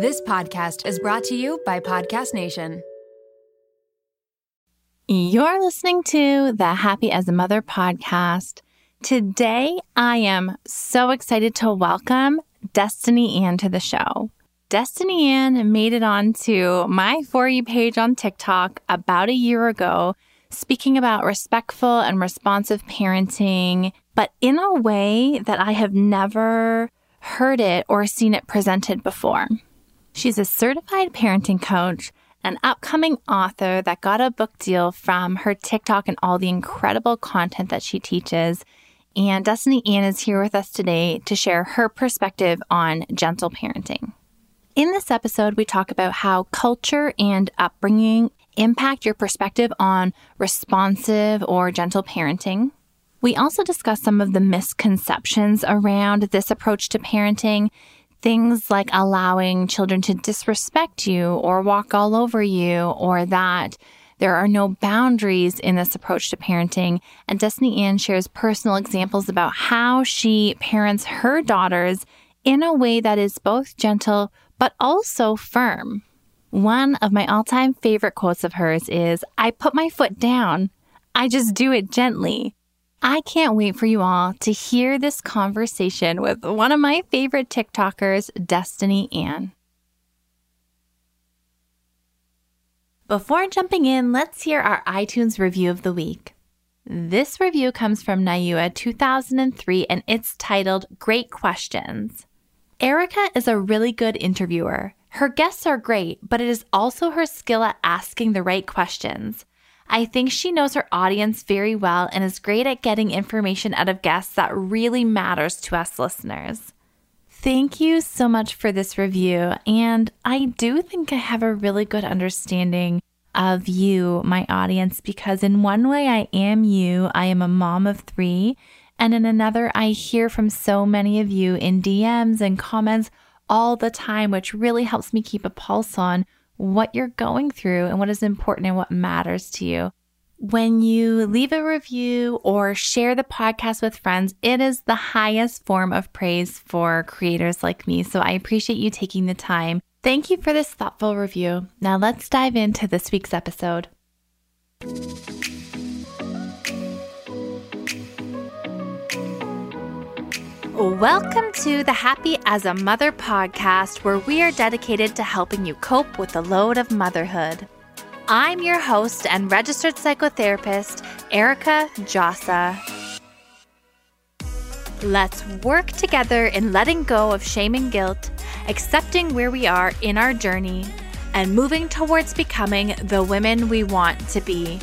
This podcast is brought to you by Podcast Nation. You're listening to the Happy as a Mother podcast. Today, I am so excited to welcome Destini Ann to the show. Destini Ann made it onto my For You page on TikTok about a year ago, speaking about respectful and responsive parenting, but in a way that I have never heard it or seen it presented before. She's a certified parenting coach, an upcoming author that got a book deal from her TikTok and all the incredible content that she teaches. And Destini Ann is here with us today to share her perspective on gentle parenting. In this episode, we talk about how culture and upbringing impact your perspective on responsive or gentle parenting. We also discuss some of the misconceptions around this approach to parenting things like allowing children to disrespect you or walk all over you, or that there are no boundaries in this approach to parenting. And Destini Ann shares personal examples about how she parents her daughters in a way that is both gentle but also firm. One of my all time favorite quotes of hers is I put my foot down. I just do it gently. I can't wait for you all to hear this conversation with one of my favorite TikTokers, Destini Ann. Before jumping in, let's hear our iTunes review of the week. This review comes from Nayua 2003 and it's titled Great Questions. Erica is a really good interviewer. Her guests are great, but it is also her skill at asking the right questions. I think she knows her audience very well and is great at getting information out of guests that really matters to us listeners. Thank you so much for this review. And I do think I have a really good understanding of you, my audience, because in one way I am you. I am a mom of three. And in another, I hear from so many of you in DMs and comments all the time, which really helps me keep a pulse on what you're going through and what is important and what matters to you. When you leave a review or share the podcast with friends, it is the highest form of praise for creators like me. So I appreciate you taking the time. Thank you for this thoughtful review. Now let's dive into this week's episode. Welcome to the Happy as a Mother podcast, where we are dedicated to helping you cope with the load of motherhood. I'm your host and registered psychotherapist, Erica Djossa. Let's work together in letting go of shame and guilt, accepting where we are in our journey, and moving towards becoming the women we want to be.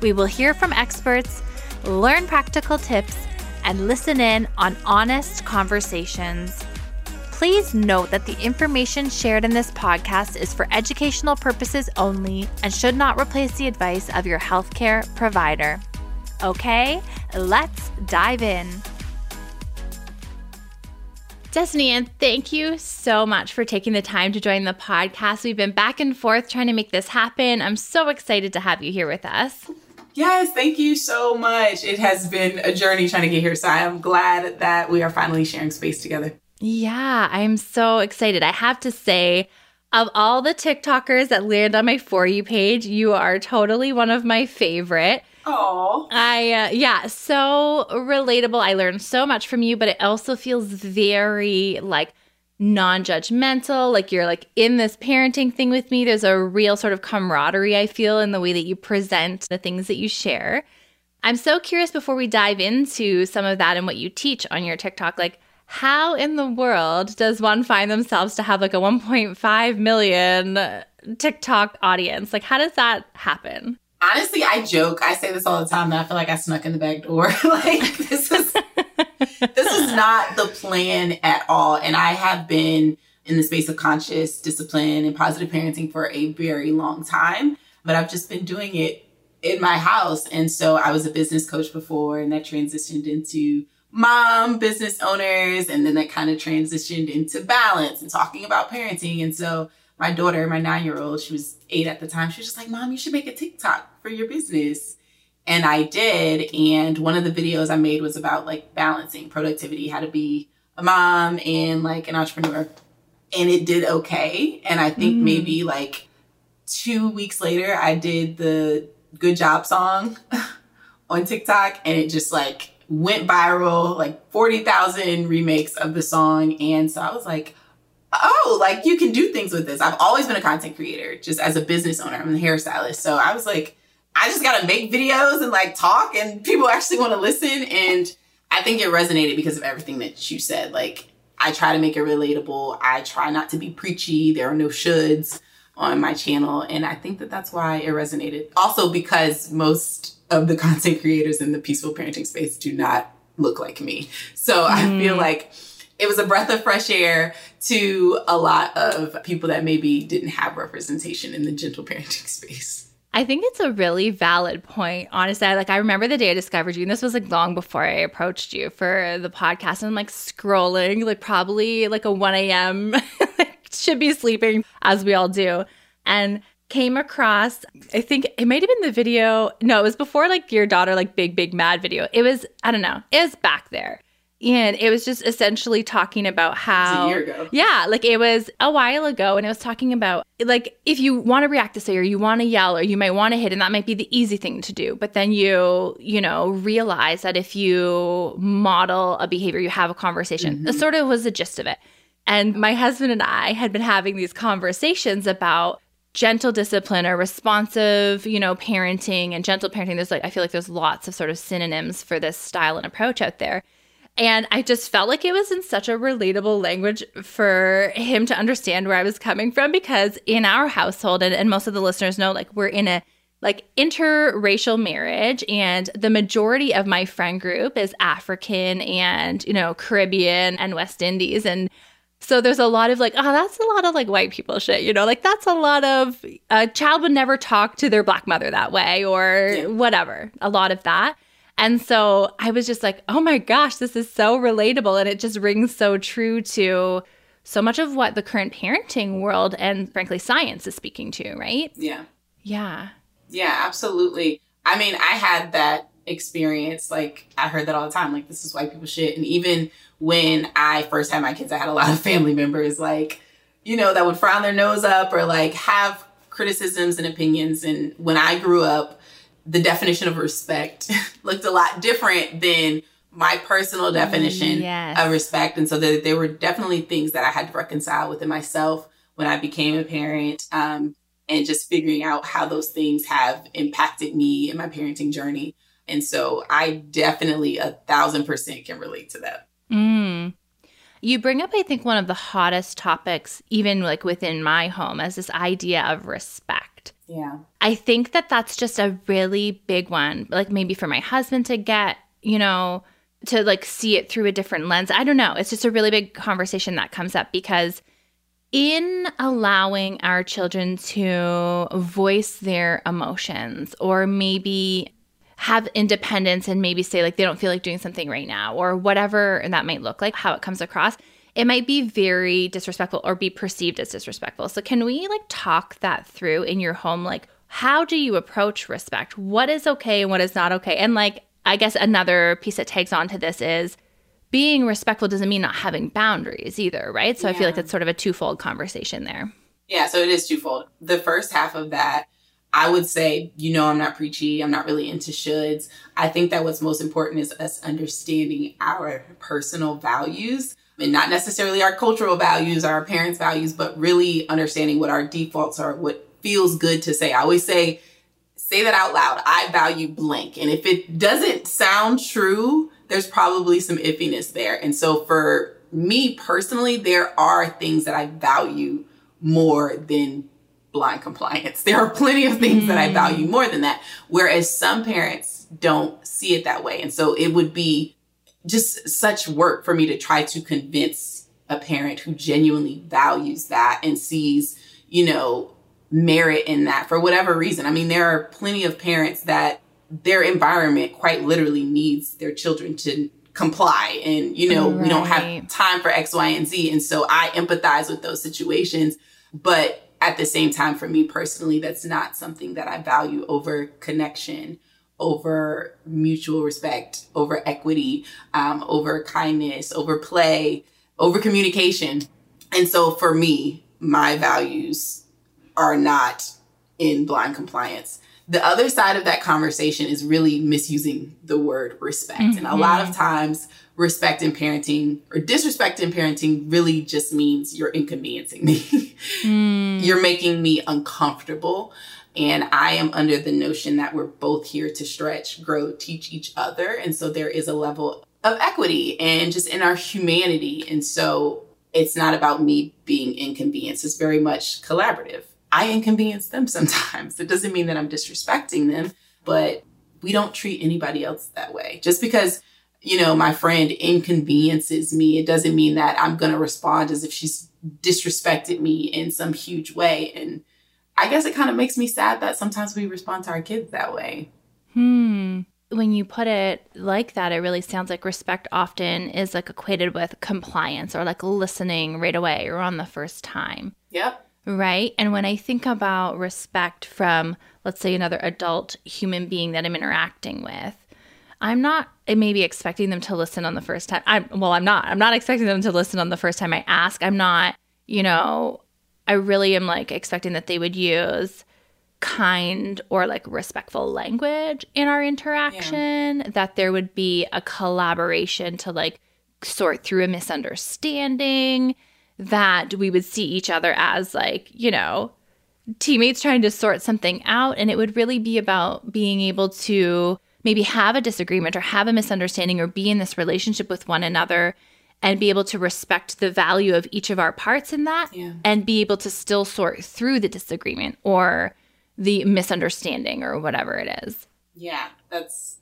We will hear from experts, learn practical tips, and listen in on honest conversations. Please note that the information shared in this podcast is for educational purposes only and should not replace the advice of your healthcare provider. Okay, let's dive in. Destini, and thank you so much for taking the time to join the podcast. We've been back and forth trying to make this happen. I'm so excited to have you here with us. Yes, thank you so much. It has been a journey trying to get here. So I'm glad that we are finally sharing space together. Yeah, I'm so excited. I have to say, of all the TikTokers that land on my For You page, you are totally one of my favorite. Oh, I, uh, yeah, so relatable. I learned so much from you, but it also feels very like non-judgmental like you're like in this parenting thing with me there's a real sort of camaraderie i feel in the way that you present the things that you share. I'm so curious before we dive into some of that and what you teach on your tiktok like how in the world does one find themselves to have like a 1.5 million tiktok audience? Like how does that happen? Honestly i joke. I say this all the time that i feel like i snuck in the back door. Like this is this is not the plan at all. And I have been in the space of conscious discipline and positive parenting for a very long time, but I've just been doing it in my house. And so I was a business coach before, and that transitioned into mom, business owners, and then that kind of transitioned into balance and talking about parenting. And so my daughter, my nine year old, she was eight at the time, she was just like, Mom, you should make a TikTok for your business. And I did. And one of the videos I made was about like balancing productivity, how to be a mom and like an entrepreneur. and it did okay. And I think mm. maybe like two weeks later, I did the good job song on TikTok and it just like went viral, like 40,000 remakes of the song. And so I was like, oh, like you can do things with this. I've always been a content creator, just as a business owner. I'm a hairstylist. So I was like, I just got to make videos and like talk, and people actually want to listen. And I think it resonated because of everything that you said. Like, I try to make it relatable. I try not to be preachy. There are no shoulds on my channel. And I think that that's why it resonated. Also, because most of the content creators in the peaceful parenting space do not look like me. So mm. I feel like it was a breath of fresh air to a lot of people that maybe didn't have representation in the gentle parenting space. I think it's a really valid point. Honestly, like I remember the day I discovered you, and this was like long before I approached you for the podcast. And I'm like scrolling, like probably like a 1 a.m. should be sleeping as we all do. And came across, I think it might have been the video. No, it was before like your daughter, like big, big mad video. It was, I don't know, it was back there. And it was just essentially talking about how, yeah, like it was a while ago, and it was talking about like if you want to react to say or you want to yell or you might want to hit, and that might be the easy thing to do. But then you, you know, realize that if you model a behavior, you have a conversation. Mm-hmm. That sort of was the gist of it. And my husband and I had been having these conversations about gentle discipline or responsive, you know, parenting and gentle parenting. There's like, I feel like there's lots of sort of synonyms for this style and approach out there. And I just felt like it was in such a relatable language for him to understand where I was coming from because in our household, and, and most of the listeners know, like, we're in a like interracial marriage and the majority of my friend group is african and you know caribbean and west indies and so there's a lot of like, oh, that's a lot of like white people shit, you know, like that's a lot of a child would never talk to their black mother that way or yeah. whatever, a lot of that. And so I was just like, oh my gosh, this is so relatable. And it just rings so true to so much of what the current parenting world and frankly science is speaking to, right? Yeah. Yeah. Yeah, absolutely. I mean, I had that experience. Like, I heard that all the time. Like, this is white people shit. And even when I first had my kids, I had a lot of family members like, you know, that would frown their nose up or like have criticisms and opinions. And when I grew up, the definition of respect looked a lot different than my personal definition yes. of respect. And so there, there were definitely things that I had to reconcile within myself when I became a parent. Um, and just figuring out how those things have impacted me in my parenting journey. And so I definitely a thousand percent can relate to that. Mm. You bring up, I think, one of the hottest topics, even like within my home, as this idea of respect. Yeah. I think that that's just a really big one, like maybe for my husband to get, you know, to like see it through a different lens. I don't know. It's just a really big conversation that comes up because in allowing our children to voice their emotions or maybe have independence and maybe say like they don't feel like doing something right now or whatever that might look like, how it comes across, it might be very disrespectful or be perceived as disrespectful. So, can we like talk that through in your home? Like, how do you approach respect? What is okay and what is not okay? And like, I guess another piece that tags onto this is being respectful doesn't mean not having boundaries either, right? So, yeah. I feel like it's sort of a twofold conversation there. Yeah, so it is twofold. The first half of that I would say, you know, I'm not preachy. I'm not really into shoulds. I think that what's most important is us understanding our personal values and not necessarily our cultural values, our parents' values, but really understanding what our defaults are, what feels good to say. I always say, say that out loud. I value blank. And if it doesn't sound true, there's probably some iffiness there. And so for me personally, there are things that I value more than blind compliance. There are plenty of things mm. that I mm. value more than that. Whereas some parents don't see it that way. And so it would be just such work for me to try to convince a parent who genuinely values that and sees, you know, merit in that for whatever reason. I mean, there are plenty of parents that their environment quite literally needs their children to comply and you know right. we don't have time for x y and z and so i empathize with those situations but at the same time, for me personally, that's not something that I value over connection, over mutual respect, over equity, um, over kindness, over play, over communication. And so for me, my values are not in blind compliance. The other side of that conversation is really misusing the word respect. Mm-hmm. And a lot of times, respect in parenting or disrespect in parenting really just means you're inconveniencing me. mm. You're making me uncomfortable. And I am under the notion that we're both here to stretch, grow, teach each other. And so there is a level of equity and just in our humanity. And so it's not about me being inconvenienced, it's very much collaborative. I inconvenience them sometimes. It doesn't mean that I'm disrespecting them, but we don't treat anybody else that way. Just because, you know, my friend inconveniences me, it doesn't mean that I'm going to respond as if she's disrespected me in some huge way. And I guess it kind of makes me sad that sometimes we respond to our kids that way. Hmm. When you put it like that, it really sounds like respect often is like equated with compliance or like listening right away or on the first time. Yep. Right. And when I think about respect from, let's say, another adult human being that I'm interacting with, I'm not maybe expecting them to listen on the first time. I'm well, I'm not. I'm not expecting them to listen on the first time I ask. I'm not, you know, I really am like expecting that they would use kind or like respectful language in our interaction, yeah. that there would be a collaboration to like sort through a misunderstanding, that we would see each other as like, you know, teammates trying to sort something out. And it would really be about being able to maybe have a disagreement or have a misunderstanding or be in this relationship with one another and be able to respect the value of each of our parts in that yeah. and be able to still sort through the disagreement or the misunderstanding or whatever it is. Yeah, that's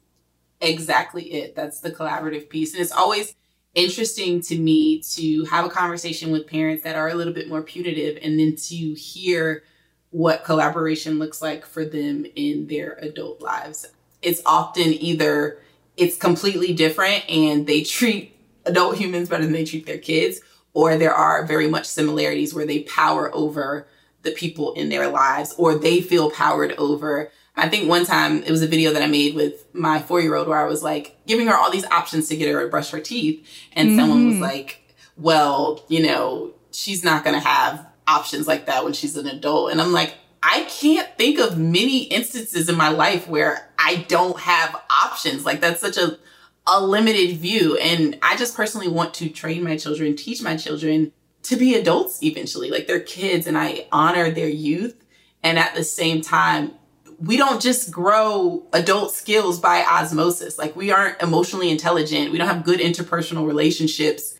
exactly it. That's the collaborative piece. And it's always interesting to me to have a conversation with parents that are a little bit more punitive and then to hear what collaboration looks like for them in their adult lives. It's often either it's completely different and they treat adult humans better than they treat their kids, or there are very much similarities where they power over the people in their lives or they feel powered over. I think one time it was a video that I made with my four year old where I was like giving her all these options to get her to brush her teeth. And mm-hmm. someone was mm-hmm. like, well, you know, she's not going to have options like that when she's an adult. And I'm like, I can't think of many instances in my life where I don't have options. Like that's such a a limited view. And I just personally want to train my children, teach my children to be adults eventually. Like they're kids and I honor their youth. And at the same time, we don't just grow adult skills by osmosis. Like we aren't emotionally intelligent. We don't have good interpersonal relationships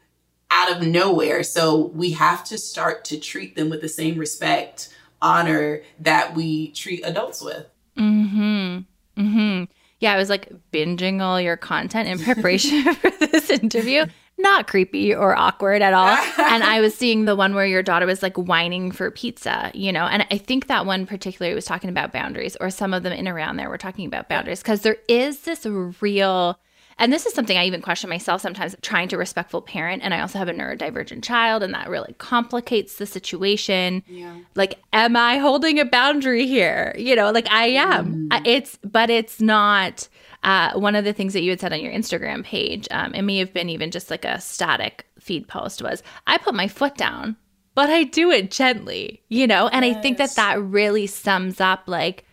out of nowhere. So we have to start to treat them with the same respect, honor that we treat adults with. Mhm. Mhm yeah, I was like binging all your content in preparation for this interview. Not creepy or awkward at all. and I was seeing the one where your daughter was like whining for pizza, you know, and I think that one particularly was talking about boundaries, or some of them in around there were talking about boundaries because there is this real and this is something I even question myself sometimes trying to respectful parent. And I also have a neurodivergent child, and that really complicates the situation. Yeah. Like, am I holding a boundary here? You know, like I am. Mm. It's, but it's not. Uh, one of the things that you had said on your Instagram page, um, it may have been even just like a static feed post, was I put my foot down, but I do it gently, you know? And yes. I think that that really sums up like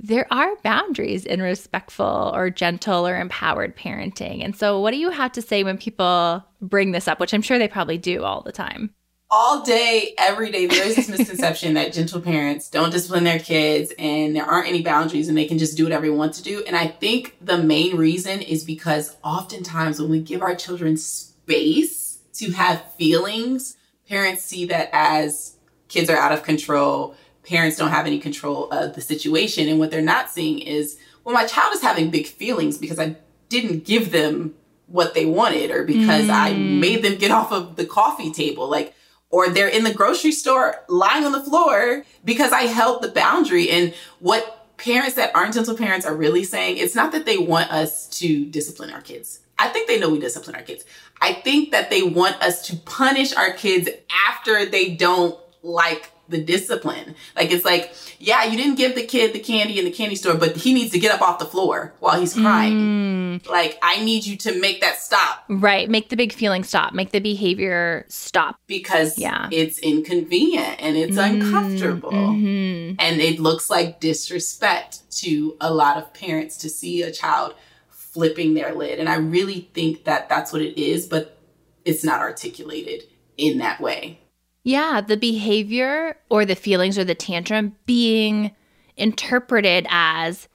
there are boundaries in respectful or gentle or empowered parenting. And so, what do you have to say when people bring this up, which I'm sure they probably do all the time? All day, every day, there is this misconception that gentle parents don't discipline their kids and there aren't any boundaries and they can just do whatever they want to do. And I think the main reason is because oftentimes when we give our children space to have feelings, parents see that as kids are out of control parents don't have any control of the situation. And what they're not seeing is, well, my child is having big feelings because I didn't give them what they wanted or because mm. I made them get off of the coffee table. Like, or they're in the grocery store lying on the floor because I held the boundary. And what parents that aren't gentle parents are really saying, it's not that they want us to discipline our kids. I think they know we discipline our kids. I think that they want us to punish our kids after they don't like the discipline. Like it's like, yeah, you didn't give the kid the candy in the candy store, but he needs to get up off the floor while he's crying. Mm, Like I need you to make that stop right. Make the big feeling stop. Make the behavior stop. because Yeah. it's inconvenient and it's uncomfortable. Mhm. And it looks like disrespect to a lot of parents to see a child flipping their lid. And I really think that that's what it is, but it's not articulated in that way. Yeah, the behavior or the feelings or the tantrum being interpreted as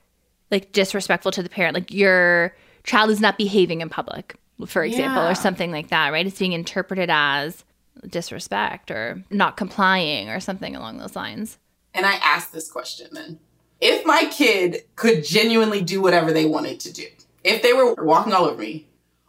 like disrespectful to the parent. Like your child is not behaving in public, for example, Yeah. or something like that, right? It's being interpreted as disrespect or not complying or something along those lines. And I asked this question then. If my kid could genuinely do whatever they wanted to do, if they were walking all over me,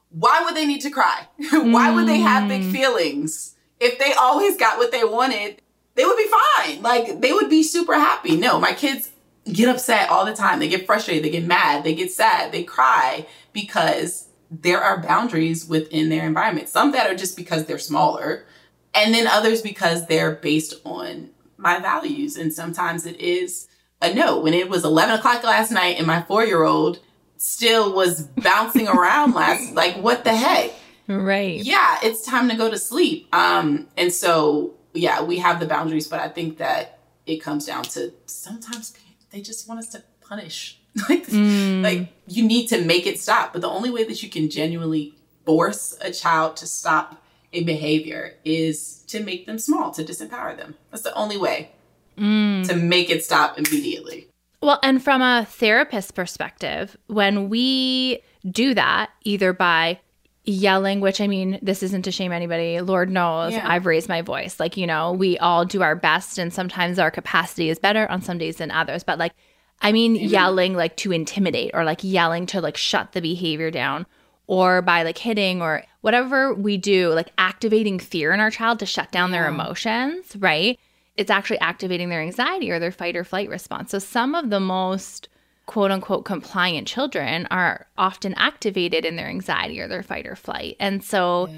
why would they need to cry? why would they have big mm. feelings? If they always got what they wanted, they would be fine. Like they would be super happy. No, my kids get upset all the time. They get frustrated, they get mad, they get sad, they cry because there are boundaries within their environment. Some that are just because they're smaller, and then others because they're based on my values. And sometimes it is a no. When it was 11 o'clock last night and my four year old still was bouncing around last, like, what the heck? Right. Yeah, it's time to go to sleep. Um, and so, yeah, we have the boundaries, but I think that it comes down to sometimes they just want us to punish. like, Mm. like you need to make it stop. But the only way that you can genuinely force a child to stop a behavior is to make them small, to disempower them. That's the only way Mm. to make it stop immediately. Well, and from a therapist perspective, when we do that, either by yelling, which I mean, this isn't to shame anybody, Lord knows Yeah. I've raised my voice. Like, you know, we all do our best, and sometimes our capacity is better on some days than others. But like, I mean, yelling like to intimidate or like yelling to like shut the behavior down or by like hitting or whatever we do, like activating fear in our child to shut down their emotions, right? It's actually activating their anxiety or their fight or flight response. So some of the most quote unquote compliant children are often activated in their anxiety or their fight or flight. And so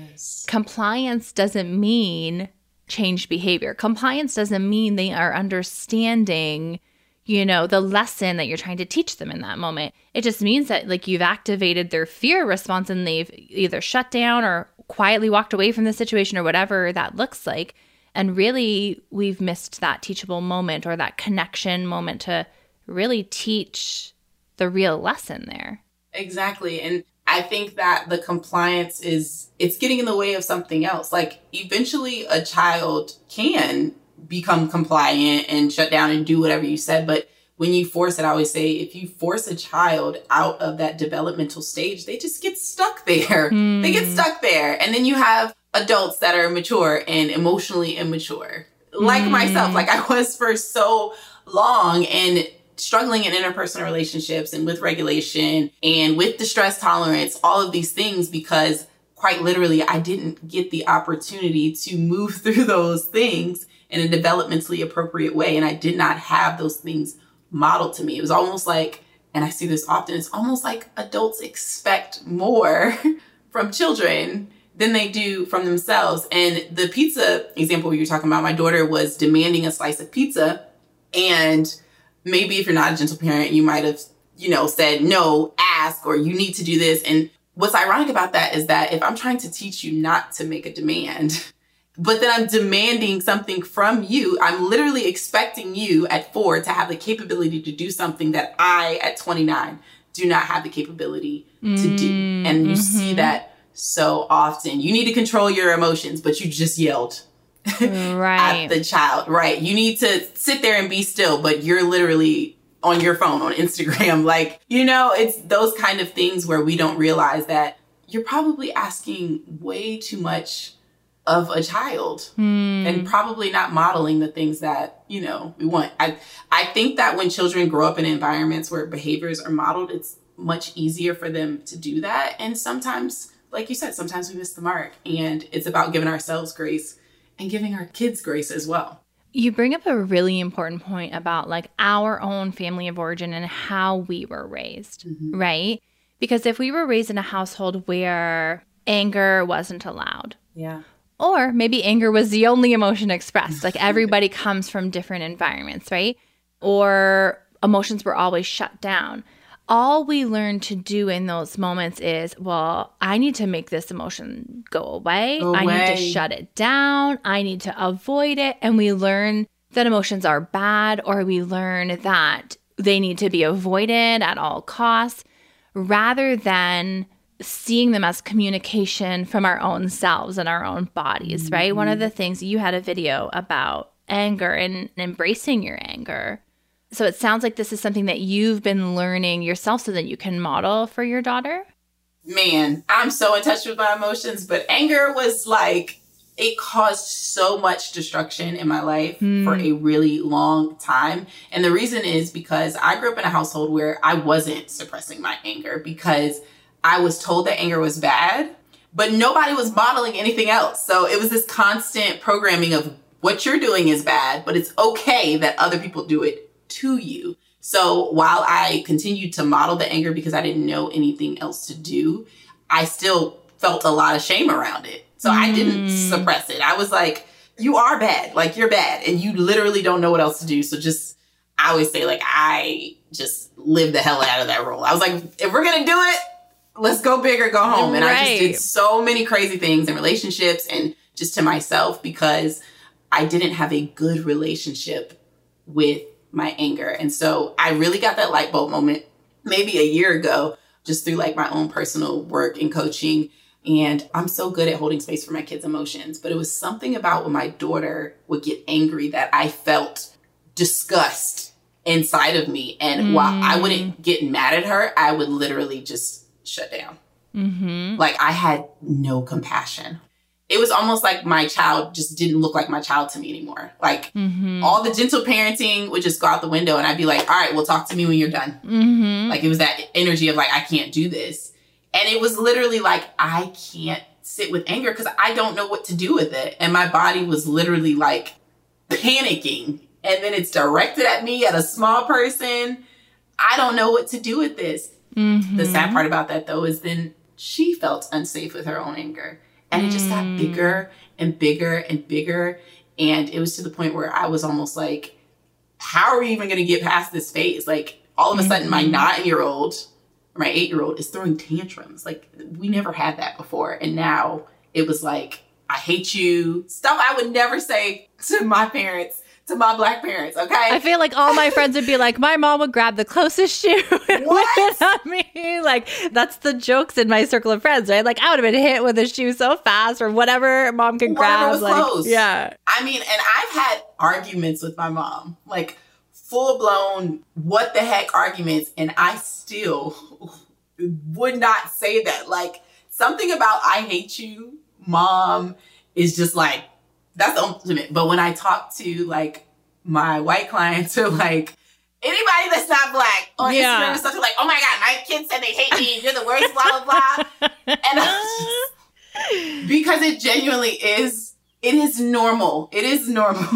compliance doesn't mean changed behavior. Compliance doesn't mean they are understanding, you know, the lesson that you're trying to teach them in that moment. It just means that like you've activated their fear response and they've either shut down or quietly walked away from the situation or whatever that looks like. And really, we've missed that teachable moment or that connection moment to really teach the real lesson there. Exactly. And I think that the compliance is it's getting in the way of something else. Like eventually a child can become compliant and shut down and do whatever you said, but when you force it, I always say if you force a child out of that developmental stage, they just get stuck there. Hmm. They get stuck there. And then you have adults that are mature and emotionally immature. Like hmm. myself, like I was for so long and struggling in interpersonal relationships and with regulation and with distress tolerance, all of these things because quite literally I didn't get the opportunity to move through those things in a developmentally appropriate way and I did not have those things modeled to me. It was almost like and I see this often it's almost like adults expect more from children than they do from themselves. And the pizza example you were talking about, my daughter was demanding a slice of pizza and maybe if you're not a gentle parent, you might have, you know, said no, ask, or you need to do this. And what's ironic about that is that if I'm trying to teach you not to make a demand, but then I'm demanding something from you, I'm literally expecting you at four to have the capability to do something that I at 29 do not have the capability to do. Mm, and you mm-hmm. see that so often. You need to control your emotions, but you just yelled Right. at the child, right? You need to sit there and be still, but you're literally on your phone on Instagram. Like, you know, it's those kind of things where we don't realize that you're probably asking way too much of a child hmm. and probably not modeling the things that, you know, we want. I I think that when children grow up in environments where behaviors are modeled, it's much easier for them to do that. And sometimes, like you said, sometimes we miss the mark. And it's about giving ourselves grace and giving our kids grace as well. You bring up a really important point about like our own family of origin and how we were raised, mm-hmm. right? Because if we were raised in a household where anger wasn't allowed, Yeah. Or maybe anger was the only emotion expressed. Like everybody comes from different environments, right? Or emotions were always shut down. All we learn to do in those moments is, well, I need to make this emotion go away. Go I need to shut it down. I need to avoid it. And we learn that emotions are bad, or we learn that they need to be avoided at all costs rather than seeing them as communication from our own selves and our own bodies, right? One of mm-hmm. the things you had a video about anger and embracing your anger. So it sounds like this is something that you've been learning yourself so that you can model for your daughter. man, I'm so in touch with my emotions, but anger was like, it caused so much destruction in my life for hmm. a really long time. And the reason is because I grew up in a household where I wasn't suppressing my anger because I was told that anger was bad, but nobody was modeling anything else. So it was this constant programming of what you're doing is bad, but it's okay that other people do it to you. So while I continued to model the anger because I didn't know anything else to do, I still felt a lot of shame around it. So I didn't mm. suppress it. I was like, you are bad. Like you're bad and you literally don't know what else to do. So just I always say like I just lived the hell out of that role. I was like, if we're gonna do it, let's go big or go home. And I just did so many crazy things in relationships and just to myself because I didn't have a good relationship with my anger. And so I really got that light bulb moment maybe a year ago, just through like my own personal work and coaching. And I'm so good at holding space for my kids' emotions. But it was something about when my daughter would get angry that I felt disgust inside of me. And while I wouldn't get mad at her, I would literally just shut down. Mm-hmm. Like I had no compassion. It was almost like my child just didn't look like my child to me anymore. Like Mm-hmm. all the gentle parenting would just go out the window and I'd be like, all right, well, talk to me when you're done. Mm-hmm. Like it was that energy of like, I can't do this. And it was literally like, I can't sit with anger because I don't know what to do with it. And my body was literally like panicking. And then it's directed at me at a small person. I don't know what to do with this. Mm-hmm. The sad part about that though is then she felt unsafe with her own anger. And it just got Mm. bigger and bigger and bigger. And it was to the point where I was almost like, how are we even going to get past this phase? Like, all of a sudden, my Mhm. nine year old, my eight year old, is throwing tantrums. Like, we never had that before. And now it was like, I hate you. Stuff I would never say to my parents, to my black parents, okay? I feel like all my friends would be like, my mom would grab the closest shoe and whip it at me. Like, that's the jokes in my circle of friends, right? Like, I would have been hit with a shoe so fast or whatever mom can Whatever grab. was like, close. yeah. I mean, and I've had arguments with my mom, like full blown, what the heck arguments, and I still would not say that. Like, something about I hate you, mom, is just like, that's the ultimate. But when I talk to like my white clients or like anybody that's not black on Yeah. Instagram or something, like, oh my God, my kids said they hate me, you're the worst, blah, blah, blah. And just, because it genuinely is it is normal it is normal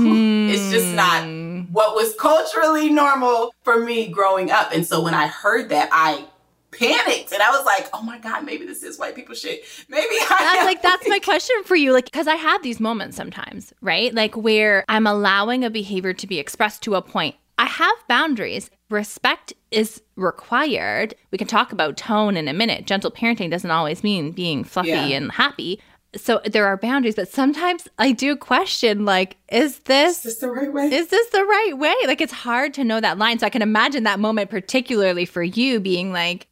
it's just not Hmm. what was culturally normal for me growing up and so when i heard that i panicked. And i was like oh my god maybe this is white people shit. Maybe I that's like that's my question for you like because i have these moments sometimes right? Like where i'm allowing a behavior to be expressed to a point. I have boundaries. Respect is required. We can talk about tone in a minute. Gentle parenting doesn't always mean being fluffy Yeah. and happy. So there are boundaries but sometimes i do question like is is this this the right way? is this the right way? Like it's hard to know that line. So I can imagine that moment, particularly for you, being like,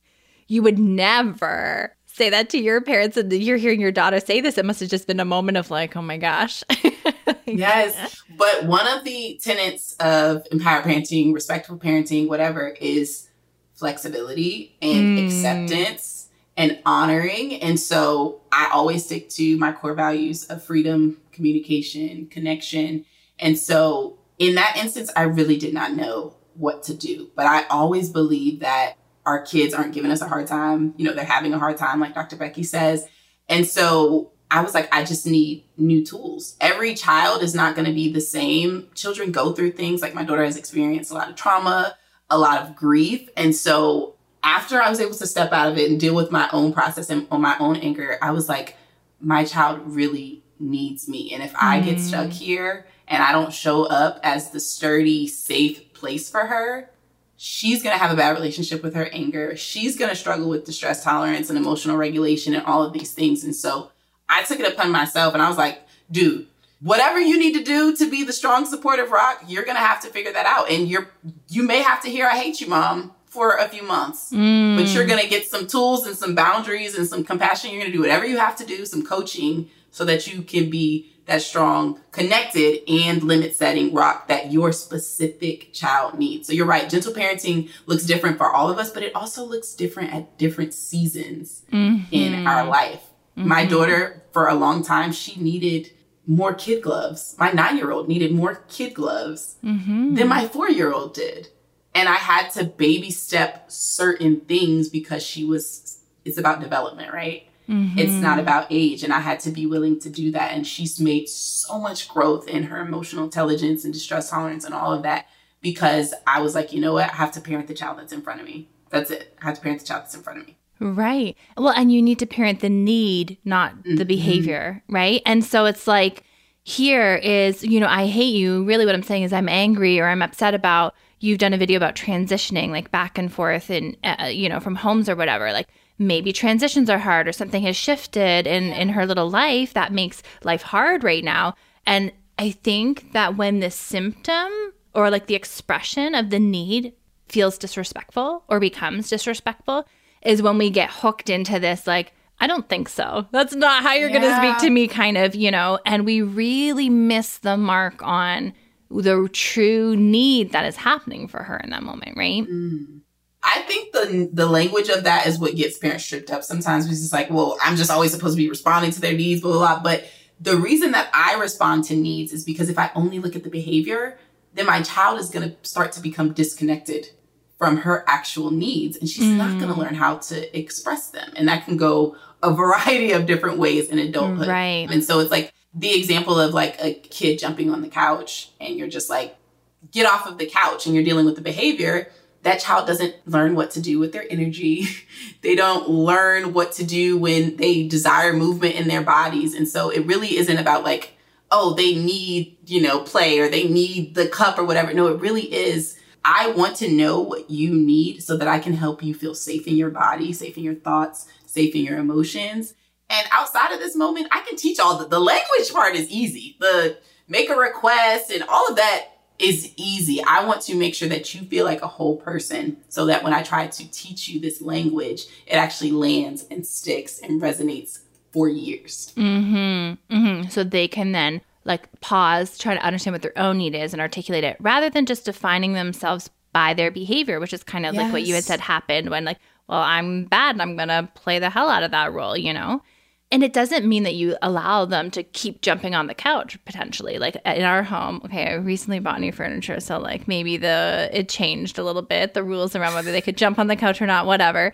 you would never say that to your parents, and you're hearing your daughter say this. It must have just been a moment of like, oh my gosh. yes but one of the tenets of empowered parenting respectful parenting whatever is flexibility and Mm. acceptance and honoring and so i always stick to my core values of freedom communication connection and so in that instance i really did not know what to do but i always believe that our kids aren't giving us a hard time you know they're having a hard time like dr becky says and so I was like, I just need new tools. Every child is not going to be the same. Children go through things like my daughter has experienced a lot of trauma, a lot of grief. And so after I was able to step out of it and deal with my own process and on my own anger, I was like, my child really needs me. And if I get stuck mm. here and I don't show up as the sturdy, safe place for her, she's going to have a bad relationship with her anger. She's going to struggle with distress tolerance and emotional regulation and all of these things. And so I took it upon myself and I was like, dude, whatever you need to do to be the strong supportive rock, you're going to have to figure that out. And you're, you may have to hear, I hate you, mom for a few months, Mm. but you're going to get some tools and some boundaries and some compassion. You're going to do whatever you have to do, some coaching so that you can be that strong, connected, and limit setting rock that your specific child needs. So you're right. Gentle parenting looks different for all of us, but it also looks different at different seasons in mm-hmm. our life. My mm-hmm. daughter, for a long time, she needed more kid gloves. My nine year old needed more kid gloves mm-hmm. than my four year old did. And I had to baby step certain things because she was, it's about development, right? It's not about age. And I had to be willing to do that. And she's made so much growth in her emotional intelligence and distress tolerance and all of that because I was like, you know what? I have to parent the child that's in front of me. That's it. I have to parent the child that's in front of me. Right. Well, and you need to parent the need, not the behavior, right? And so it's like, here is, you know, I hate you. Really, what I'm saying is I'm angry or I'm upset about. You've done a video about transitioning, like back and forth, and uh, you know, from homes or whatever. Like maybe transitions are hard, or something has shifted in in her little life that makes life hard right now. And I think that when the symptom or like the expression of the need feels disrespectful or becomes disrespectful, is when we get hooked into this like I don't think so. That's not how you're going to speak to me kind of, you know, and we really miss the mark on the true need that is happening for her in that moment, right? Mm. I think the the language of that is what gets parents tripped up. Sometimes it's just like, well, I'm just always supposed to be responding to their needs, blah, blah, blah. But the reason that I respond to needs is because if I only look at the behavior, then my child is going to start to become disconnected from her actual needs and she's not going to mm. learn how to express them. And that can go a variety of different ways in adulthood. Right. And so it's like the example of like a kid jumping on the couch and you're just like, get off of the couch and you're dealing with the behavior, that child doesn't learn what to do with their energy. they don't learn what to do when they desire movement in their bodies. And so it really isn't about like, oh, they need, you know, play or they need the cup or whatever. No, it really is. I want to know what you need so that I can help you feel safe in your body, safe in your thoughts, safe in your emotions. And outside of this moment, I can teach all the, the language part is easy. The make a request and all of that is easy. I want to make sure that you feel like a whole person so that when I try to teach you this language, it actually lands and sticks and resonates for years. Mm-hmm. Mm-hmm. So they can then like pause, try to understand what their own need is and articulate it rather than just defining themselves by their behavior, which is kind of like what you had said happened when like, well, I'm bad and I'm gonna play the hell out of that role, you know? And it doesn't mean that you allow them to keep jumping on the couch potentially. Like uh, in our home, okay, I recently bought new furniture, so like maybe the it changed a little bit, the rules around whether they could jump on the couch or not, whatever.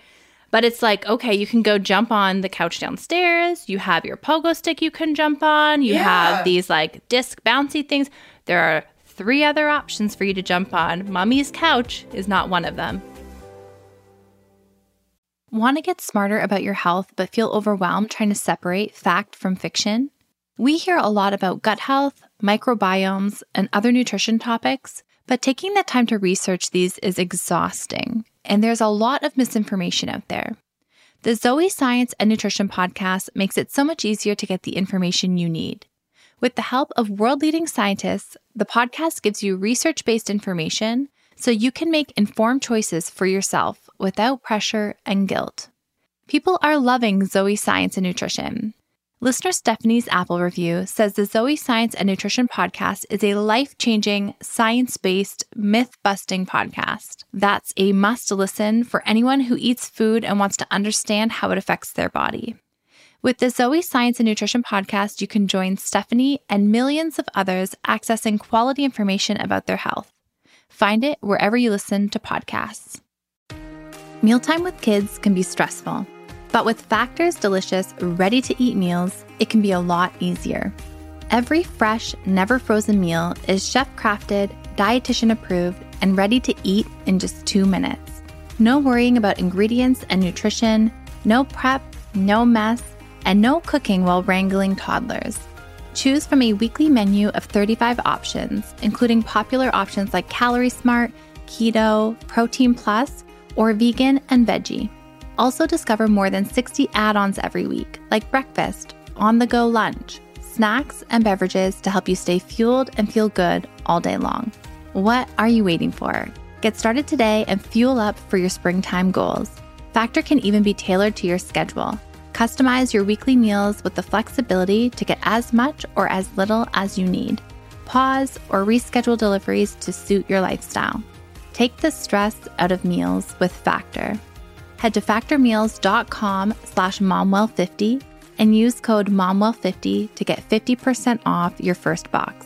But it's like, okay, you can go jump on the couch downstairs. You have your pogo stick you can jump on. You Yeah. have these like disc bouncy things. There are three other options for you to jump on. mommy's couch is not one of them. Want to get smarter about your health but feel overwhelmed trying to separate fact from fiction? We hear a lot about gut health, microbiomes, and other nutrition topics, but taking the time to research these is exhausting, and there's a lot of misinformation out there. The Zoe Science and Nutrition podcast makes it so much easier to get the information you need. With the help of world leading scientists, the podcast gives you research based information so you can make informed choices for yourself without pressure and guilt. People are loving Zoe Science and Nutrition. Listener Stephanie's Apple review says the Zoe Science and Nutrition podcast is a life changing, science based, myth busting podcast. That's a must listen for anyone who eats food and wants to understand how it affects their body. With the Zoe Science and Nutrition podcast, you can join Stephanie and millions of others accessing quality information about their health. Find it wherever you listen to podcasts. Mealtime with kids can be stressful, but with Factor's delicious, ready to eat meals, it can be a lot easier. Every fresh, never frozen meal is chef crafted, dietitian approved, and ready to eat in just two minutes. No worrying about ingredients and nutrition, no prep, no mess, and no cooking while wrangling toddlers. Choose from a weekly menu of 35 options, including popular options like Calorie Smart, Keto, Protein Plus, or Vegan and Veggie. Also, discover more than 60 add ons every week, like breakfast, on the go lunch, snacks, and beverages to help you stay fueled and feel good all day long. What are you waiting for? Get started today and fuel up for your springtime goals. Factor can even be tailored to your schedule. Customize your weekly meals with the flexibility to get as much or as little as you need. Pause or reschedule deliveries to suit your lifestyle. Take the stress out of meals with Factor. Head to factormeals.com slash momwell50 and use code momwell50 to get 50% off your first box.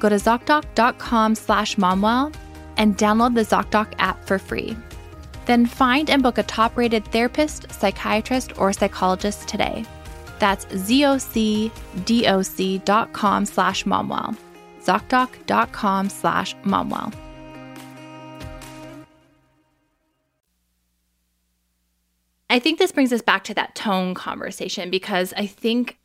Go to ZocDoc.com slash momwell and download the ZocDoc app for free. Then find and book a top rated therapist, psychiatrist, or psychologist today. That's zocdoc.com slash momwell. ZocDoc.com slash momwell. I think this brings us back to that tone conversation because I think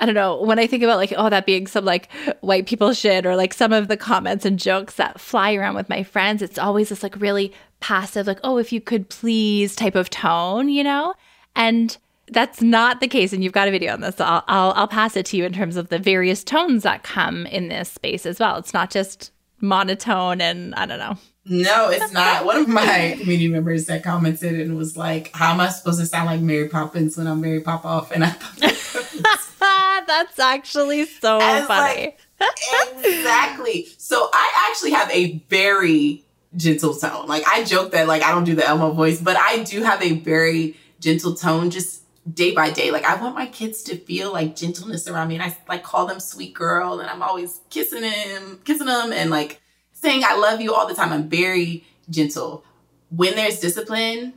I don't know, when I think about like, oh, that being some like white people shit or like some of the comments and jokes that fly around with my friends, it's always this like really passive, like, oh, if you could please type of tone, you know? And that's not the case. And you've got a video on this. So I'll, I'll, I'll pass it to you in terms of the various tones that come in this space as well. It's not just monotone and I don't know. No, it's not. One of my community members that commented and was like, How am I supposed to sound like Mary Poppins when I'm Mary Popoff? And I thought that's actually so funny. Like, exactly. So I actually have a very gentle tone. Like I joke that like I don't do the Elmo voice, but I do have a very gentle tone just day by day. Like I want my kids to feel like gentleness around me and I like call them sweet girl and I'm always kissing him, kissing them and like saying I love you all the time. I'm very gentle. When there's discipline,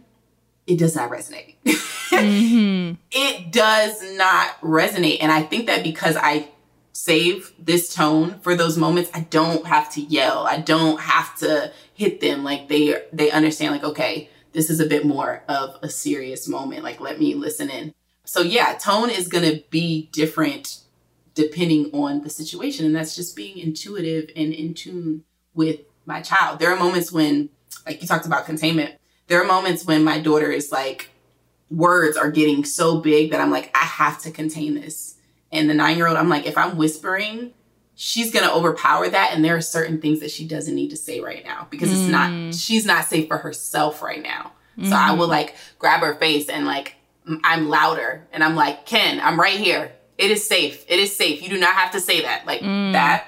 it does not resonate. mm-hmm. It does not resonate. And I think that because I save this tone for those moments, I don't have to yell. I don't have to hit them like they they understand like okay, this is a bit more of a serious moment. Like let me listen in. So yeah, tone is going to be different depending on the situation and that's just being intuitive and in tune with my child. There are moments when, like you talked about containment, there are moments when my daughter is like, words are getting so big that I'm like, I have to contain this. And the nine year old, I'm like, if I'm whispering, she's going to overpower that. And there are certain things that she doesn't need to say right now because mm. it's not, mm. she's not safe for herself right now. Mm-hmm. So I will mm-hmm. like grab her face and like, I'm louder and I'm like, Ken, I'm right here. It is safe. It is safe. You do not have to say that. Like mm. that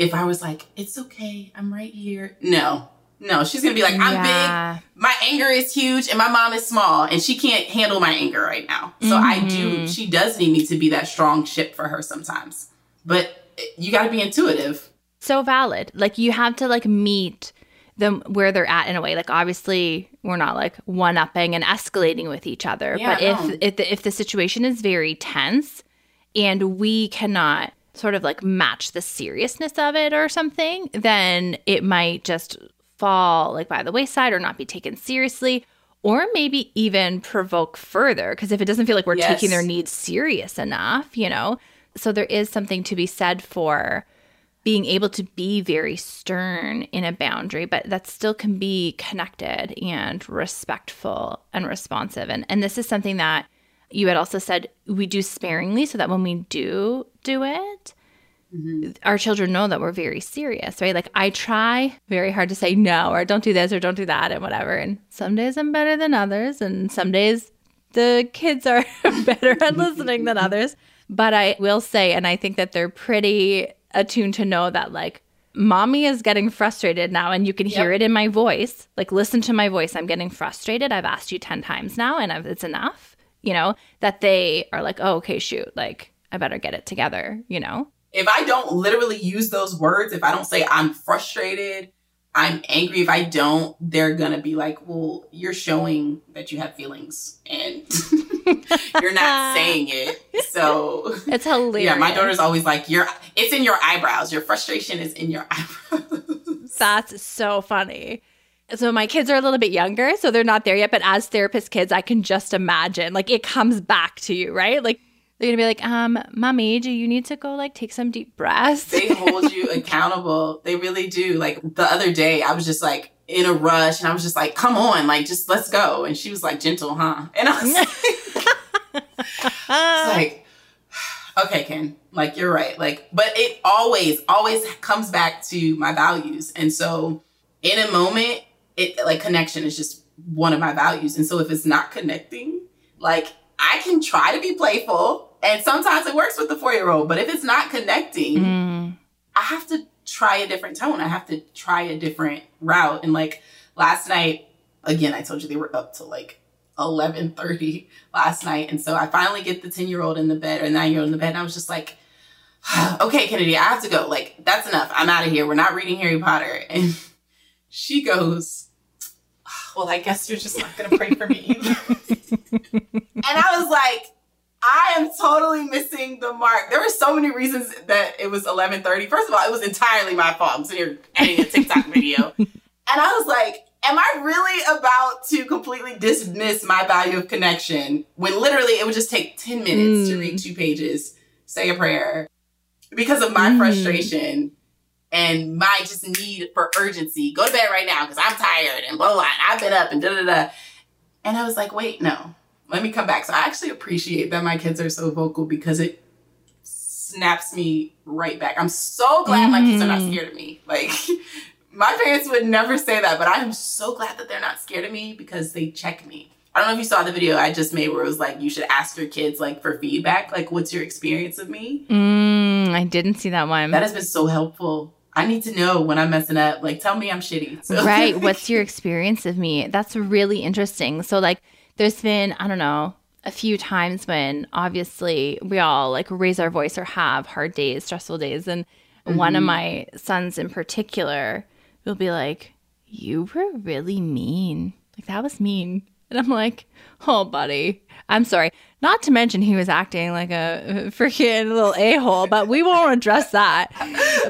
if I was like, it's okay, I'm right here. No, no, she's gonna be like, I'm yeah. big, my anger is huge, and my mom is small, and she can't handle my anger right now. So mm-hmm. I do, mm-hmm. she does need me to be that strong ship for her sometimes. But you gotta be intuitive. So valid. Like you have to like meet them where they're at in a way. Like obviously we're not like one upping and escalating with each other. Yeah, but no. if if the, if the situation is very tense and we cannot sort of like match the seriousness of it or something, then it might just fall like by the wayside or not be taken seriously or maybe even provoke further because if it doesn't feel like we're yes. taking their needs serious enough, you know. So there is something to be said for being able to be very stern in a boundary, but that still can be connected and respectful and responsive. And and this is something that you had also said we do sparingly so that when we do do it, mm-hmm. our children know that we're very serious, right? Like I try very hard to say no or don't do this or don't do that and whatever. And some days I'm better than others, and some days the kids are better at listening than others. But I will say, and I think that they're pretty attuned to know that, like, mommy is getting frustrated now, and you can hear yep. it in my voice. Like, listen to my voice. I'm getting frustrated. I've asked you 10 times now, and I've, it's enough, you know, that they are like, oh, okay, shoot, like, I better get it together, you know? If I don't literally use those words, if I don't say I'm frustrated, I'm angry if I don't, they're gonna be like, well, you're showing that you have feelings and you're not saying it. So it's hilarious. Yeah, my daughter's always like, you're it's in your eyebrows. Your frustration is in your eyebrows. That's so funny. So my kids are a little bit younger, so they're not there yet. But as therapist kids, I can just imagine like it comes back to you, right? Like they're gonna be like, um, mommy, do you need to go like take some deep breaths? They hold you accountable. They really do. Like the other day, I was just like in a rush and I was just like, come on, like just let's go. And she was like, gentle, huh? And I was like, like okay, Ken, like you're right. Like, but it always, always comes back to my values. And so in a moment, it like connection is just one of my values. And so if it's not connecting, like I can try to be playful and sometimes it works with the four year old, but if it's not connecting, mm. I have to try a different tone. I have to try a different route. And like last night, again, I told you they were up to like 11:30 last night. And so I finally get the 10 year old in the bed or 9 year old in the bed. And I was just like, okay, Kennedy, I have to go. Like, that's enough. I'm out of here. We're not reading Harry Potter. And she goes, well, I guess you're just not going to pray for me and I was like, I am totally missing the mark. There were so many reasons that it was 11:30. First of all, it was entirely my fault. I'm sitting here editing a TikTok video, and I was like, "Am I really about to completely dismiss my value of connection when literally it would just take 10 minutes mm. to read two pages, say a prayer, because of my mm. frustration and my just need for urgency? Go to bed right now because I'm tired and blah blah. I've been up and da da da." And I was like, "Wait, no." let me come back. So I actually appreciate that my kids are so vocal because it snaps me right back. I'm so glad mm. my kids are not mm. scared of me. Like my parents would never say that, but I am so glad that they're not scared of me because they check me. I don't know if you saw the video I just made where it was like you should ask your kids like for feedback, like what's your experience of me? Mm, I didn't see that one. That has been so helpful. I need to know when I'm messing up. Like tell me I'm shitty. So. Right. what's your experience of me? That's really interesting. So like there's been, I don't know, a few times when obviously we all like raise our voice or have hard days, stressful days. And mm-hmm. one of mm-hmm. my sons in particular will be like, You were really mean. Like, that was mean. And I'm like, Oh, buddy, I'm sorry. Not to mention he was acting like a freaking little a hole, but we won't address that.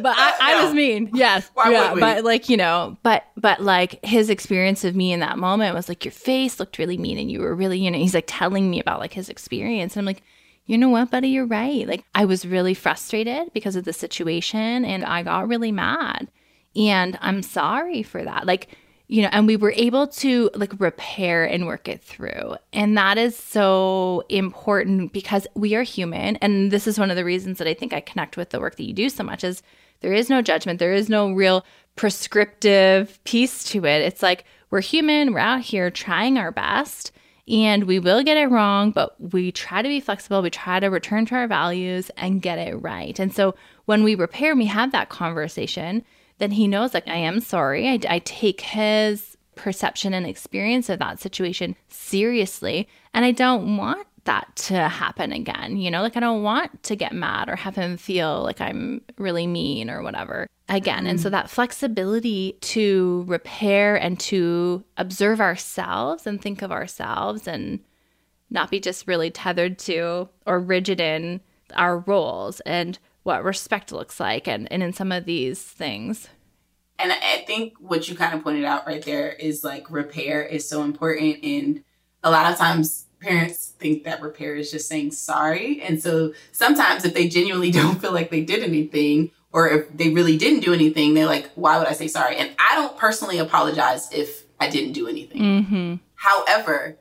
But I, I was mean, yes, Why yeah. But like you know, but but like his experience of me in that moment was like your face looked really mean, and you were really you know he's like telling me about like his experience, and I'm like. You know what, buddy? You're right. Like, I was really frustrated because of the situation and I got really mad. And I'm sorry for that. Like, you know, and we were able to like repair and work it through. And that is so important because we are human. And this is one of the reasons that I think I connect with the work that you do so much is there is no judgment. There is no real prescriptive piece to it. It's like we're human, we're out here trying our best and we will get it wrong, but we try to be flexible. We try to return to our values and get it right. And so when we repair, we have that conversation then he knows like I am sorry. I, I take his perception and experience of that situation seriously. And I don't want that to happen again. You know, like I don't want to get mad or have him feel like I'm really mean or whatever again. Mm. And so mm. that flexibility to repair and to observe ourselves and think of ourselves and not be just really tethered to or rigid in our roles and what respect looks like and, and in some of these things. And I think what you kind of pointed out right there is like repair is so important. And a lot of times parents think that repair is just saying sorry. And so sometimes if they genuinely don't feel like they did anything, or if they really didn't do anything, they're like, why would I say sorry? And I don't personally apologize if I didn't do anything. Mm-hmm. However,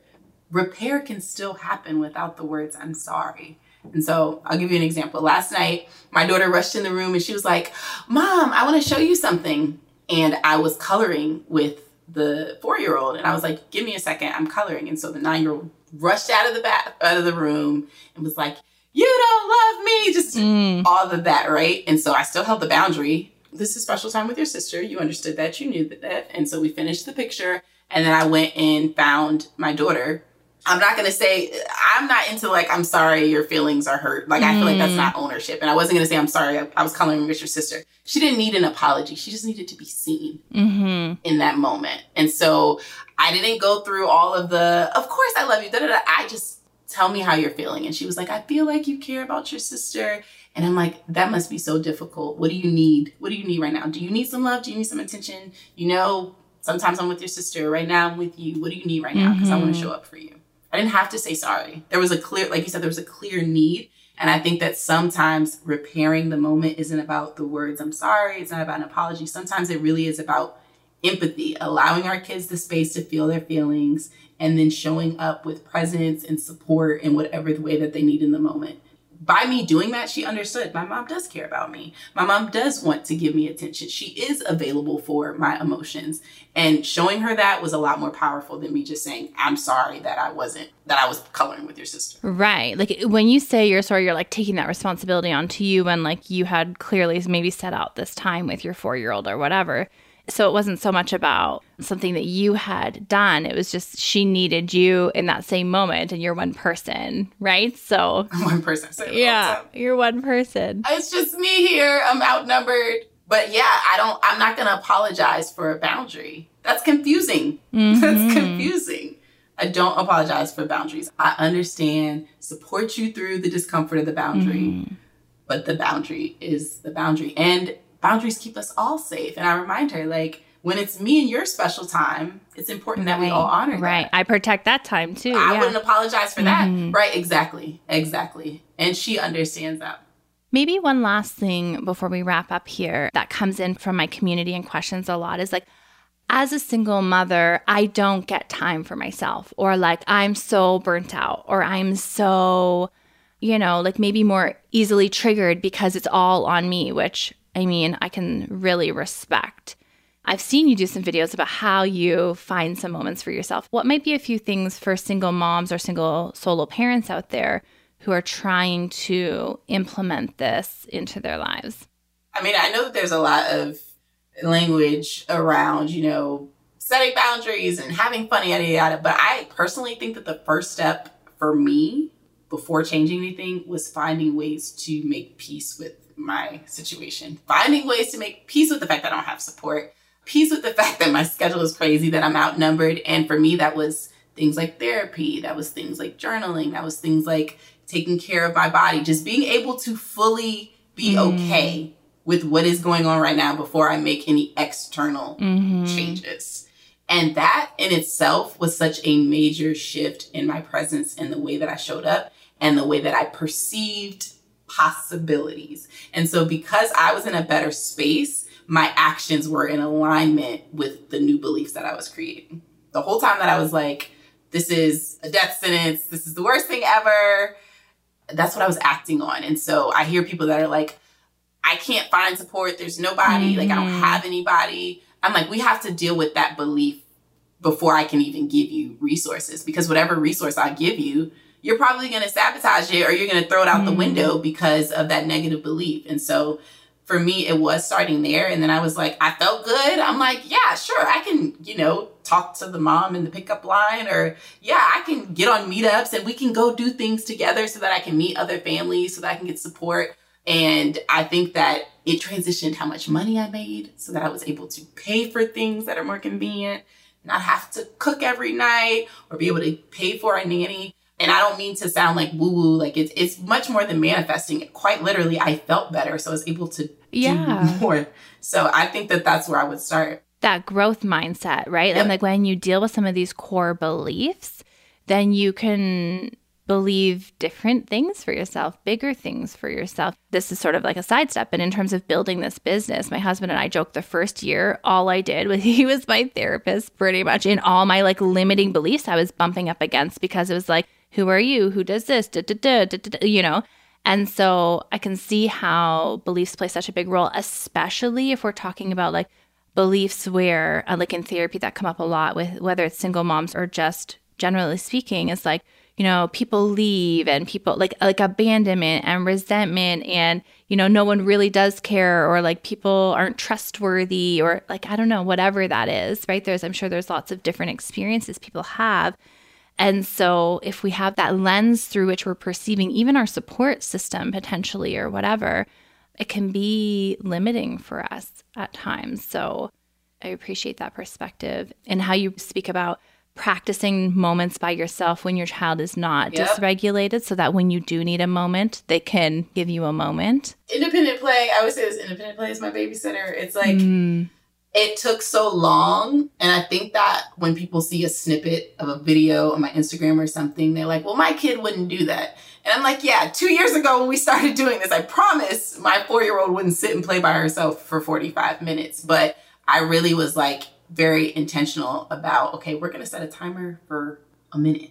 repair can still happen without the words, I'm sorry. And so I'll give you an example. Last night, my daughter rushed in the room and she was like, Mom, I want to show you something. And I was coloring with the four year old. And I was like, Give me a second, I'm coloring. And so the nine year old rushed out of the bath, out of the room and was like, You don't love me. Just mm. all of that, right? And so I still held the boundary. This is special time with your sister. You understood that, you knew that. And so we finished the picture. And then I went and found my daughter I'm not gonna say I'm not into like I'm sorry your feelings are hurt. Like I feel like that's not mm. ownership. And I wasn't gonna say I'm sorry. I, I was calling with your sister. She didn't need an apology. She just needed to be seen mm-hmm. in that moment. And so I didn't go through all of the. Of course I love you. Da, da, da. I just tell me how you're feeling. And she was like, I feel like you care about your sister. And I'm like, that must be so difficult. What do you need? What do you need right now? Do you need some love? Do you need some attention? You know, sometimes I'm with your sister. Right now I'm with you. What do you need right now? Because mm-hmm. I want to show up for you. I didn't have to say sorry. There was a clear, like you said, there was a clear need. And I think that sometimes repairing the moment isn't about the words, I'm sorry. It's not about an apology. Sometimes it really is about empathy, allowing our kids the space to feel their feelings and then showing up with presence and support in whatever the way that they need in the moment by me doing that, she understood my mom does care about me. My mom does want to give me attention. She is available for my emotions. And showing her that was a lot more powerful than me just saying, I'm sorry that I wasn't, that I was coloring with your sister. Right. Like when you say you're sorry, you're like taking that responsibility onto you and like you had clearly maybe set out this time with your four year old or whatever. So it wasn't so much about something that you had done. It was just she needed you in that same moment and you're one person, right? So one person. Yeah, you're one person. It's just me here. I'm outnumbered. But yeah, I don't I'm not going to apologize for a boundary. That's confusing. Mm-hmm. That's confusing. I don't apologize for boundaries. I understand, support you through the discomfort of the boundary. Mm-hmm. But the boundary is the boundary. And boundaries keep us all safe. And I remind her, like, when it's me and your special time, it's important that we all honor right. That. I protect that time too. I yeah. wouldn't apologize for mm-hmm. that. Right, exactly. Exactly. And she understands that. Maybe one last thing before we wrap up here that comes in from my community and questions a lot is like, as a single mother, I don't get time for myself, or like I'm so burnt out, or I'm so, you know, like maybe more easily triggered because it's all on me, which I mean, I can really respect. I've seen you do some videos about how you find some moments for yourself. What might be a few things for single moms or single solo parents out there who are trying to implement this into their lives? I mean, I know that there's a lot of language around, you know, setting boundaries and having fun, yada, yada. Yada. But I personally think that the first step for me before changing anything was finding ways to make peace with my situation, finding ways to make peace with the fact that I don't have support, peace with the fact that my schedule is crazy, that I'm outnumbered. And for me, that was things like therapy, that was things like journaling, that was things like taking care of my body, just being able to fully be mm. okay with what is going on right now before I make any external mm-hmm. changes. And that in itself was such a major shift in my presence and the way that I showed up and the way that I perceived possibilities. And so because I was in a better space, my actions were in alignment with the new beliefs that I was creating. The whole time that I was like, this is a death sentence, this is the worst thing ever, that's what I was acting on. And so I hear people that are like, I can't find support, there's nobody, mm-hmm. like I don't mm-hmm. have anybody. I'm like, we have to deal with that belief before I can even give you resources because whatever resource I give you, you're probably going to sabotage it or you're going to throw it out mm. the window because of that negative belief. And so for me, it was starting there. And then I was like, I felt good. I'm like, yeah, sure. I can, you know, talk to the mom in the pickup line or yeah, I can get on meetups and we can go do things together so that I can meet other families so that I can get support. And I think that it transitioned how much money I made so that I was able to pay for things that are more convenient, not have to cook every night or be able to pay for a nanny and I don't mean to sound like woo woo, like it's it's much more than manifesting. Quite literally, I felt better, so I was able to yeah. do more. So I think that that's where I would start. That growth mindset, right? Yep. And like when you deal with some of these core beliefs, then you can believe different things for yourself, bigger things for yourself. This is sort of like a sidestep. And in terms of building this business, my husband and I joked the first year, all I did was he was my therapist pretty much in all my like limiting beliefs I was bumping up against because it was like, who are you? Who does this? Da, da, da, da, da, you know? And so I can see how beliefs play such a big role, especially if we're talking about like beliefs where, uh, like in therapy, that come up a lot with whether it's single moms or just generally speaking, is like, you know, people leave and people like like abandonment and resentment and you know, no one really does care or like people aren't trustworthy or like I don't know, whatever that is, right? There's I'm sure there's lots of different experiences people have. And so, if we have that lens through which we're perceiving even our support system potentially or whatever, it can be limiting for us at times. So, I appreciate that perspective and how you speak about practicing moments by yourself when your child is not yep. dysregulated so that when you do need a moment, they can give you a moment. Independent play, I would say this independent play is my babysitter. It's like, mm it took so long. And I think that when people see a snippet of a video on my Instagram or something, they're like, well, my kid wouldn't do that. And I'm like, yeah, two years ago when we started doing this, I promise my four year old wouldn't sit and play by herself for 45 minutes. But I really was like very intentional about, okay, we're going to set a timer for a minute.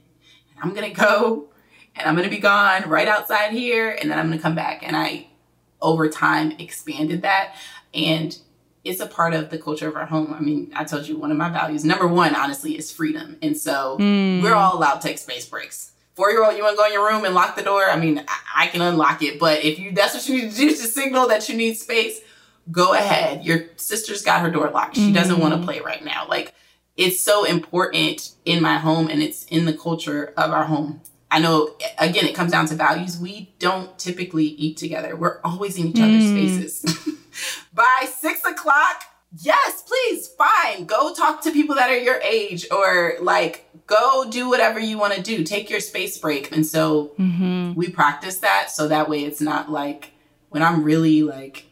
And I'm going to go and I'm going to be gone right outside here. And then I'm going to come back. And I, over time, expanded that. And it's a part of the culture of our home. I mean, I told you one of my values, number one, honestly, is freedom. And so mm. we're all allowed to take space breaks. Four year old, you want to go in your room and lock the door? I mean, I, I can unlock it, but if you that's what you need to do to signal that you need space, go ahead. Your sister's got her door locked. She mm-hmm. doesn't want to play right now. Like, it's so important in my home and it's in the culture of our home. I know, again, it comes down to values. We don't typically eat together, we're always in each other's mm. spaces. by six o'clock, yes, please, fine. Go talk to people that are your age or like go do whatever you want to do. Take your space break. And so mm-hmm. we practice that so that way it's not like when I'm really like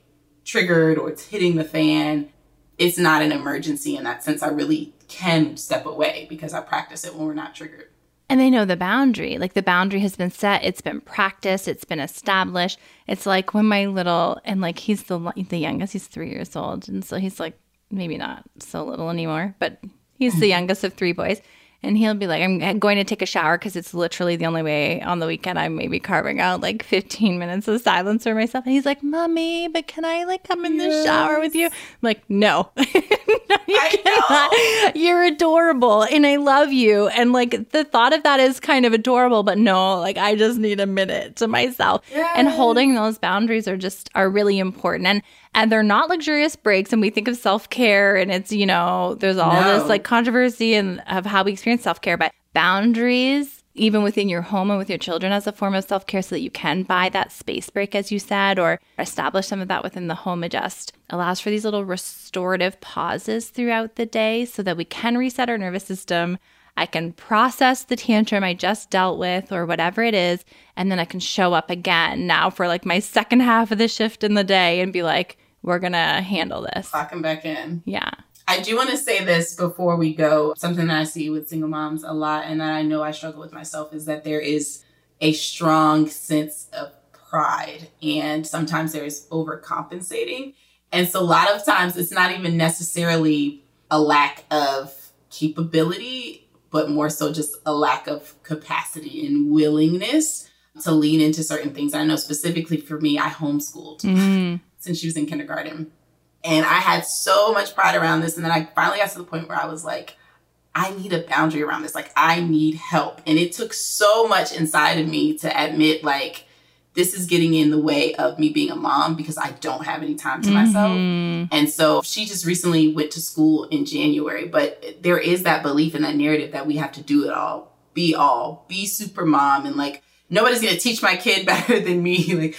triggered or it's hitting the fan, it's not an emergency in that sense. I really can step away because I practice it when we're not triggered. And they know the boundary. Like the boundary has been set, it's been practiced, it's been established. It's like when my little and like he's the the youngest, he's 3 years old, and so he's like maybe not so little anymore, but he's the youngest of three boys. And he'll be like, I'm going to take a shower because it's literally the only way on the weekend I'm maybe carving out like 15 minutes of silence for myself. And he's like, Mommy, but can I like come in the shower with you? I'm like, No, no you I cannot. Know. You're adorable and I love you. And like the thought of that is kind of adorable, but no, like I just need a minute to myself. Yes. And holding those boundaries are just are really important. And and they're not luxurious breaks and we think of self-care and it's you know there's all no. this like controversy and of how we experience self-care but boundaries even within your home and with your children as a form of self-care so that you can buy that space break as you said or establish some of that within the home adjust allows for these little restorative pauses throughout the day so that we can reset our nervous system I can process the tantrum I just dealt with or whatever it is. And then I can show up again now for like my second half of the shift in the day and be like, we're going to handle this. Clocking back in. Yeah. I do want to say this before we go. Something that I see with single moms a lot, and that I know I struggle with myself, is that there is a strong sense of pride, and sometimes there is overcompensating. And so, a lot of times, it's not even necessarily a lack of capability, but more so just a lack of capacity and willingness to lean into certain things. I know specifically for me, I homeschooled. Mm since she was in kindergarten. And I had so much pride around this. And then I finally got to the point where I was like, I need a boundary around this. Like, I need help. And it took so much inside of me to admit, like, this is getting in the way of me being a mom because I don't have any time to mm-hmm. myself. And so she just recently went to school in January, but there is that belief in that narrative that we have to do it all, be all, be super mom, and like nobody's gonna teach my kid better than me. Like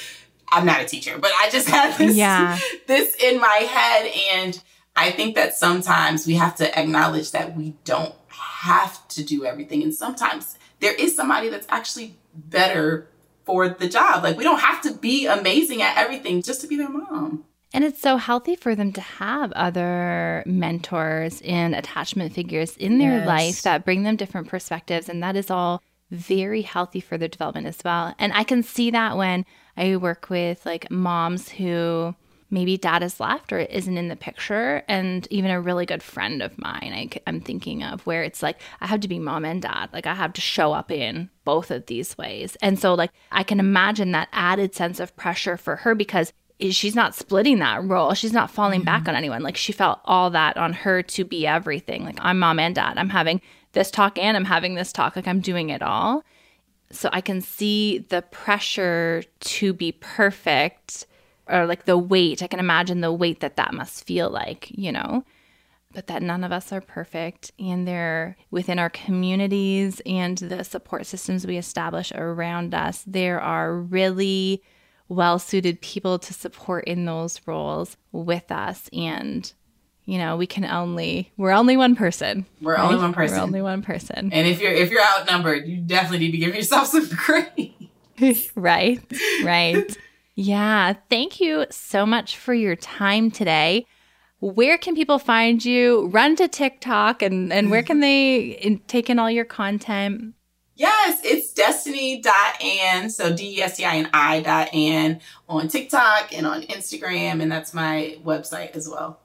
I'm not a teacher, but I just have this, yeah. this in my head. And I think that sometimes we have to acknowledge that we don't have to do everything. And sometimes there is somebody that's actually better for the job. Like we don't have to be amazing at everything just to be their mom. And it's so healthy for them to have other mentors and attachment figures in their yes. life that bring them different perspectives. And that is all very healthy for their development as well. And I can see that when I work with like moms who maybe dad has left or isn't in the picture. And even a really good friend of mine I, i'm thinking of where it's like i have to be mom and dad. Like i have to show up in both of these ways. And so like i can imagine that added sense of pressure for her because she's not splitting that role. She's not falling mm-hmm. back on anyone. Like she felt all that on her to be everything. Like i'm mom and dad. I'm having this talk and I'm having this talk. Like I'm doing it all. So I can see the pressure to be perfect or like the weight. I can imagine the weight that that must feel like, you know? But that none of us are perfect and they're within our communities and the support systems we establish around us. There are really well suited people to support in those roles with us. And you know, we can only we're only one person. We're right? only one person. We're only one person. And if you're if you're outnumbered, you definitely need to give yourself some grace. right. Right. Yeah. Thank you so much for your time today. Where can people find you? Run to TikTok and and where can they take in all your content? Yes, it's destini.ann. So D E S T I N I dot and on TikTok and on Instagram. And that's my website as well.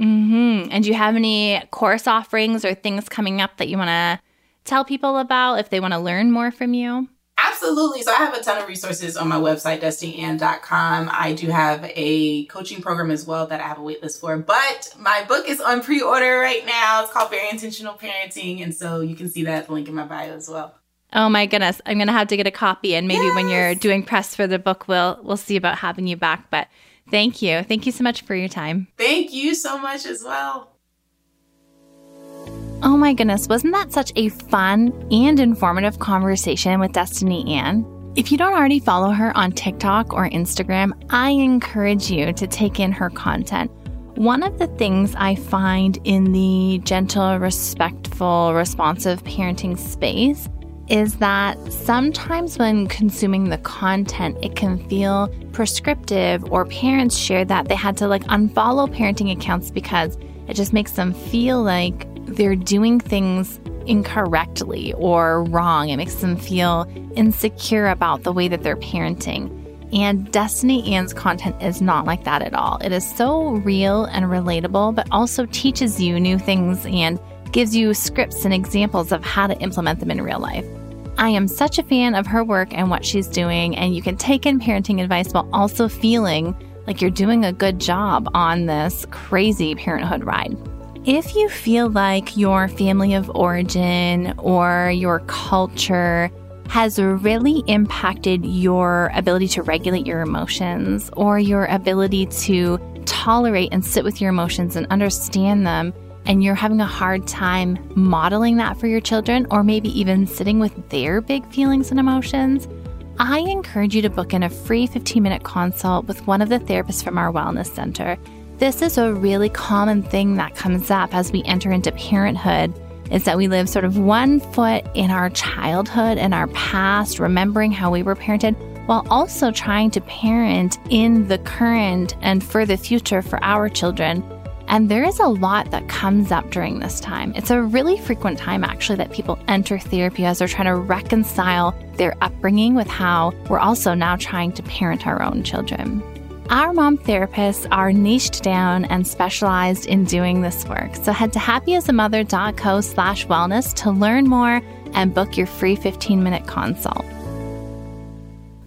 Mm-hmm. And do you have any course offerings or things coming up that you want to tell people about if they want to learn more from you? Absolutely. So I have a ton of resources on my website, destiniann.com. I do have a coaching program as well that I have a waitlist for, but my book is on pre-order right now. It's called Very Intentional Parenting. And so you can see that link in my bio as well. Oh my goodness. I'm gonna have to get a copy and maybe yes. when you're doing press for the book we'll we'll see about having you back. But Thank you. Thank you so much for your time. Thank you so much as well. Oh my goodness, wasn't that such a fun and informative conversation with Destini Ann? If you don't already follow her on TikTok or Instagram, I encourage you to take in her content. One of the things I find in the gentle, respectful, responsive parenting space is that sometimes when consuming the content, it can feel prescriptive, or parents share that they had to like unfollow parenting accounts because it just makes them feel like they're doing things incorrectly or wrong. It makes them feel insecure about the way that they're parenting. And Destini Ann's content is not like that at all. It is so real and relatable, but also teaches you new things and gives you scripts and examples of how to implement them in real life. I am such a fan of her work and what she's doing, and you can take in parenting advice while also feeling like you're doing a good job on this crazy parenthood ride. If you feel like your family of origin or your culture has really impacted your ability to regulate your emotions or your ability to tolerate and sit with your emotions and understand them, and you're having a hard time modeling that for your children, or maybe even sitting with their big feelings and emotions, I encourage you to book in a free 15 minute consult with one of the therapists from our Wellness Center. This is a really common thing that comes up as we enter into parenthood is that we live sort of one foot in our childhood and our past, remembering how we were parented, while also trying to parent in the current and for the future for our children. And there is a lot that comes up during this time. It's a really frequent time, actually, that people enter therapy as they're trying to reconcile their upbringing with how we're also now trying to parent our own children. Our mom therapists are niched down and specialized in doing this work. So head to happyasamother.co slash wellness to learn more and book your free 15 minute consult.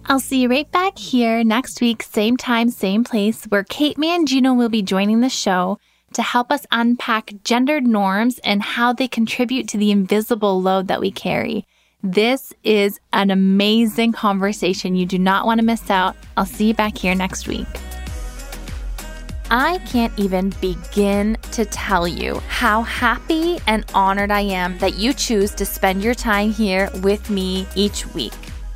I'll see you right back here next week, same time, same place, where Kate Mangino will be joining the show to help us unpack gendered norms and how they contribute to the invisible load that we carry. This is an amazing conversation. You do not want to miss out. I'll see you back here next week. I can't even begin to tell you how happy and honored I am that you choose to spend your time here with me each week.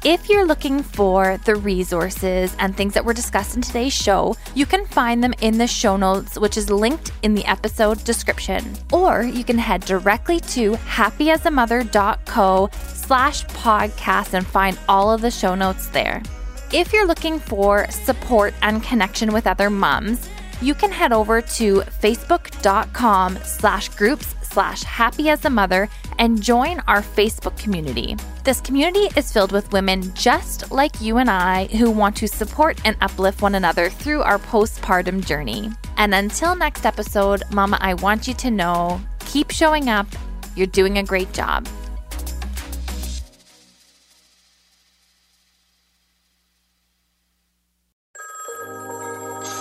If you're looking for the resources and things that were discussed in today's show, you can find them in the show notes, which is linked in the episode description. Or you can head directly to happyasamother.co slash podcast and find all of the show notes there. If you're looking for support and connection with other moms, you can head over to facebook.com slash groups slash happy as a mother and join our Facebook community. This community is filled with women just like you and I who want to support and uplift one another through our postpartum journey. And until next episode, Mama, I want you to know keep showing up. You're doing a great job.